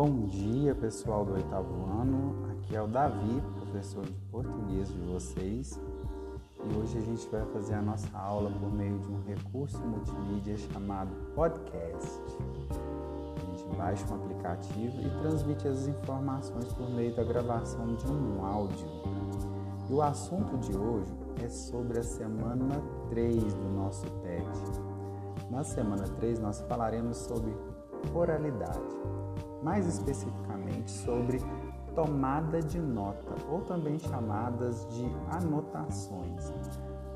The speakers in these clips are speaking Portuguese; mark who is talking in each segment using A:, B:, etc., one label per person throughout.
A: Bom dia, pessoal do oitavo ano. Aqui é o Davi, professor de português de vocês. E hoje a gente vai fazer a nossa aula por meio de um recurso multimídia chamado podcast. A gente baixa um aplicativo e transmite as informações por meio da gravação de um áudio. E o assunto de hoje é sobre a semana 3 do nosso TED. Na semana 3 nós falaremos sobre oralidade mais especificamente sobre tomada de nota, ou também chamadas de anotações.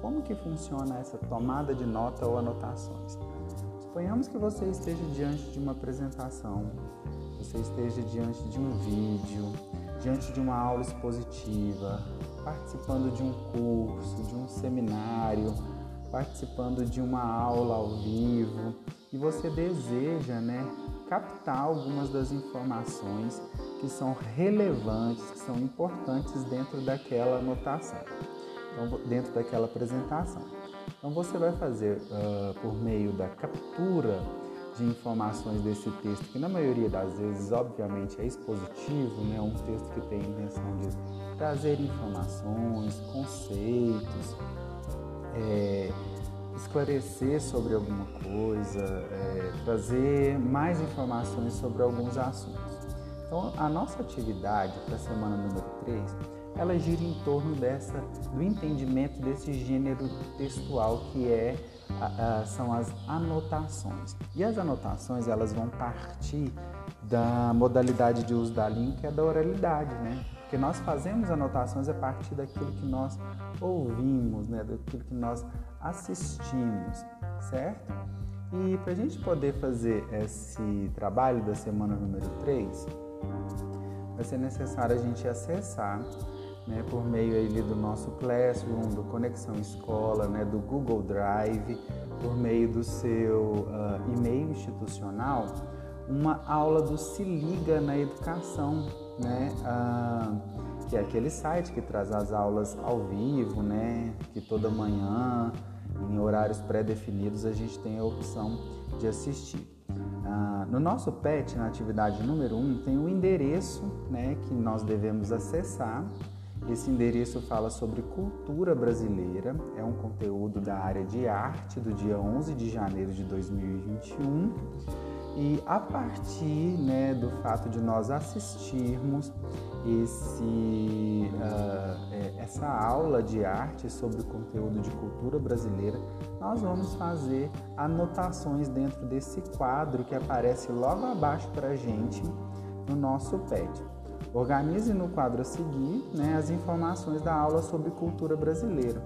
A: Como que funciona essa tomada de nota ou anotações? Suponhamos que você esteja diante de uma apresentação, você esteja diante de um vídeo, diante de uma aula expositiva, participando de um curso, de um seminário, participando de uma aula ao vivo e você deseja, né, captar algumas das informações que são relevantes, que são importantes dentro daquela anotação, então, dentro daquela apresentação. Então você vai fazer uh, por meio da captura de informações desse texto, que na maioria das vezes, obviamente, é expositivo, né? um texto que tem a intenção de trazer informações, conceitos, é, esclarecer sobre alguma coisa, é, trazer mais informações sobre alguns assuntos. Então, a nossa atividade para a semana número 3, ela gira em torno dessa, do entendimento desse gênero textual que é, a, a, são as anotações. E as anotações, elas vão partir da modalidade de uso da língua, que é da oralidade, né? Porque nós fazemos anotações a partir daquilo que nós ouvimos, né? daquilo que nós assistimos, certo? E para a gente poder fazer esse trabalho da semana número 3, vai ser necessário a gente acessar né, por meio aí do nosso Classroom, do Conexão Escola, né, do Google Drive, por meio do seu uh, e-mail institucional, uma aula do Se Liga na Educação, né? Ah, que é aquele site que traz as aulas ao vivo, né? Que toda manhã, em horários pré-definidos, a gente tem a opção de assistir. Ah, no nosso PET, na atividade número 1, um, tem o endereço né, que nós devemos acessar. Esse endereço fala sobre cultura brasileira, é um conteúdo da área de arte do dia 11 de janeiro de 2021 e a partir né, do fato de nós assistirmos esse, uh, essa aula de arte sobre o conteúdo de cultura brasileira, nós vamos fazer anotações dentro desse quadro que aparece logo abaixo para a gente no nosso PET. Organize no quadro a seguir né, as informações da aula sobre cultura brasileira.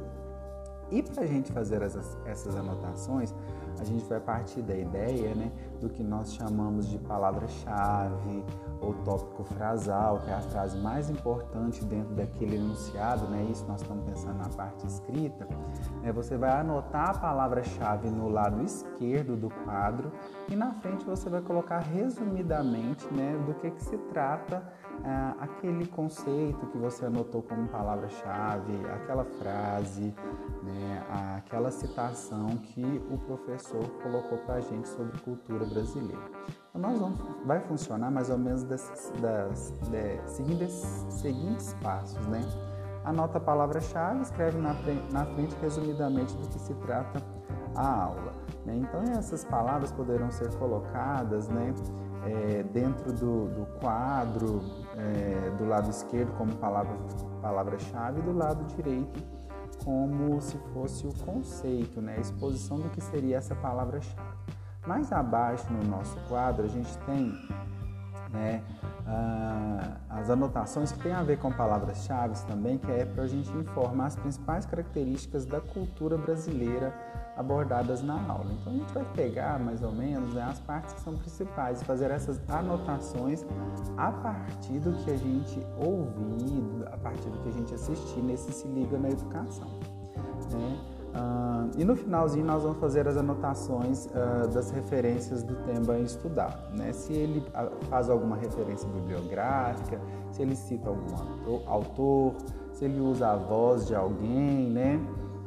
A: E para a gente fazer essas, essas anotações, a gente vai partir da ideia né, do que nós chamamos de palavra-chave ou tópico frasal, que é a frase mais importante dentro daquele enunciado, né? Isso nós estamos pensando na parte escrita. Né? Você vai anotar a palavra-chave no lado esquerdo do quadro e na frente você vai colocar resumidamente né, do que, que se trata ah, aquele conceito que você anotou como palavra-chave, aquela frase, né, aquela citação que o professor colocou para a gente sobre cultura brasileira. Então, nós vamos, vai funcionar mais ou menos das, de, seguindo esses seguintes passos, né? Anota a palavra-chave, escreve na na frente resumidamente do que se trata a aula. Né? Então essas palavras poderão ser colocadas, né? é, dentro do, do quadro, é, do lado esquerdo como palavra-chave palavra e do lado direito como se fosse o conceito, né, a exposição do que seria essa palavra-chave. Mais abaixo no nosso quadro a gente tem né, ah, as anotações que tem a ver com palavras-chave também, que é para a gente informar as principais características da cultura brasileira abordadas na aula. Então a gente vai pegar mais ou menos né, as partes que são principais e fazer essas anotações a partir do que a gente ouvir, a partir do que a gente assistir nesse Se Liga na Educação. Né? Uh, e no finalzinho nós vamos fazer as anotações uh, das referências do tema estudado. Né? Se ele faz alguma referência bibliográfica, se ele cita algum autor se ele usa a voz de alguém, né?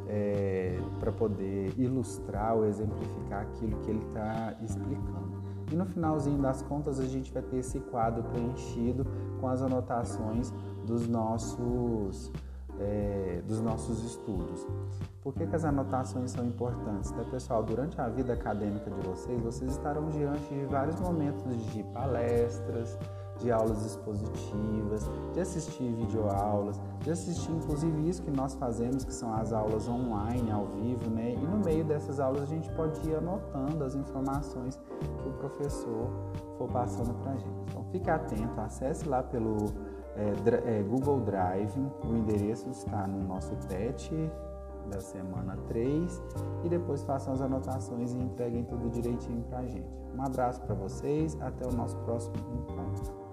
A: É, para poder ilustrar ou exemplificar aquilo que ele está explicando. e no finalzinho das contas a gente vai ter esse quadro preenchido com as anotações dos nossos, é, dos nossos estudos. Por que, que, as anotações são importantes? Né, pessoal, durante a vida acadêmica de vocês, vocês estarão diante de vários momentos de palestras, de aulas expositivas, de assistir videoaulas, de assistir inclusive isso que nós fazemos, que são as aulas online, ao vivo, né? E no meio dessas aulas a gente pode ir anotando as informações que o professor for passando para a gente. Então fique atento, acesse lá pelo é, é, Google Drive, o endereço está no nosso PET da semana 3 e depois façam as anotações e entreguem tudo direitinho para a gente. Um abraço para vocês, até o nosso próximo encontro.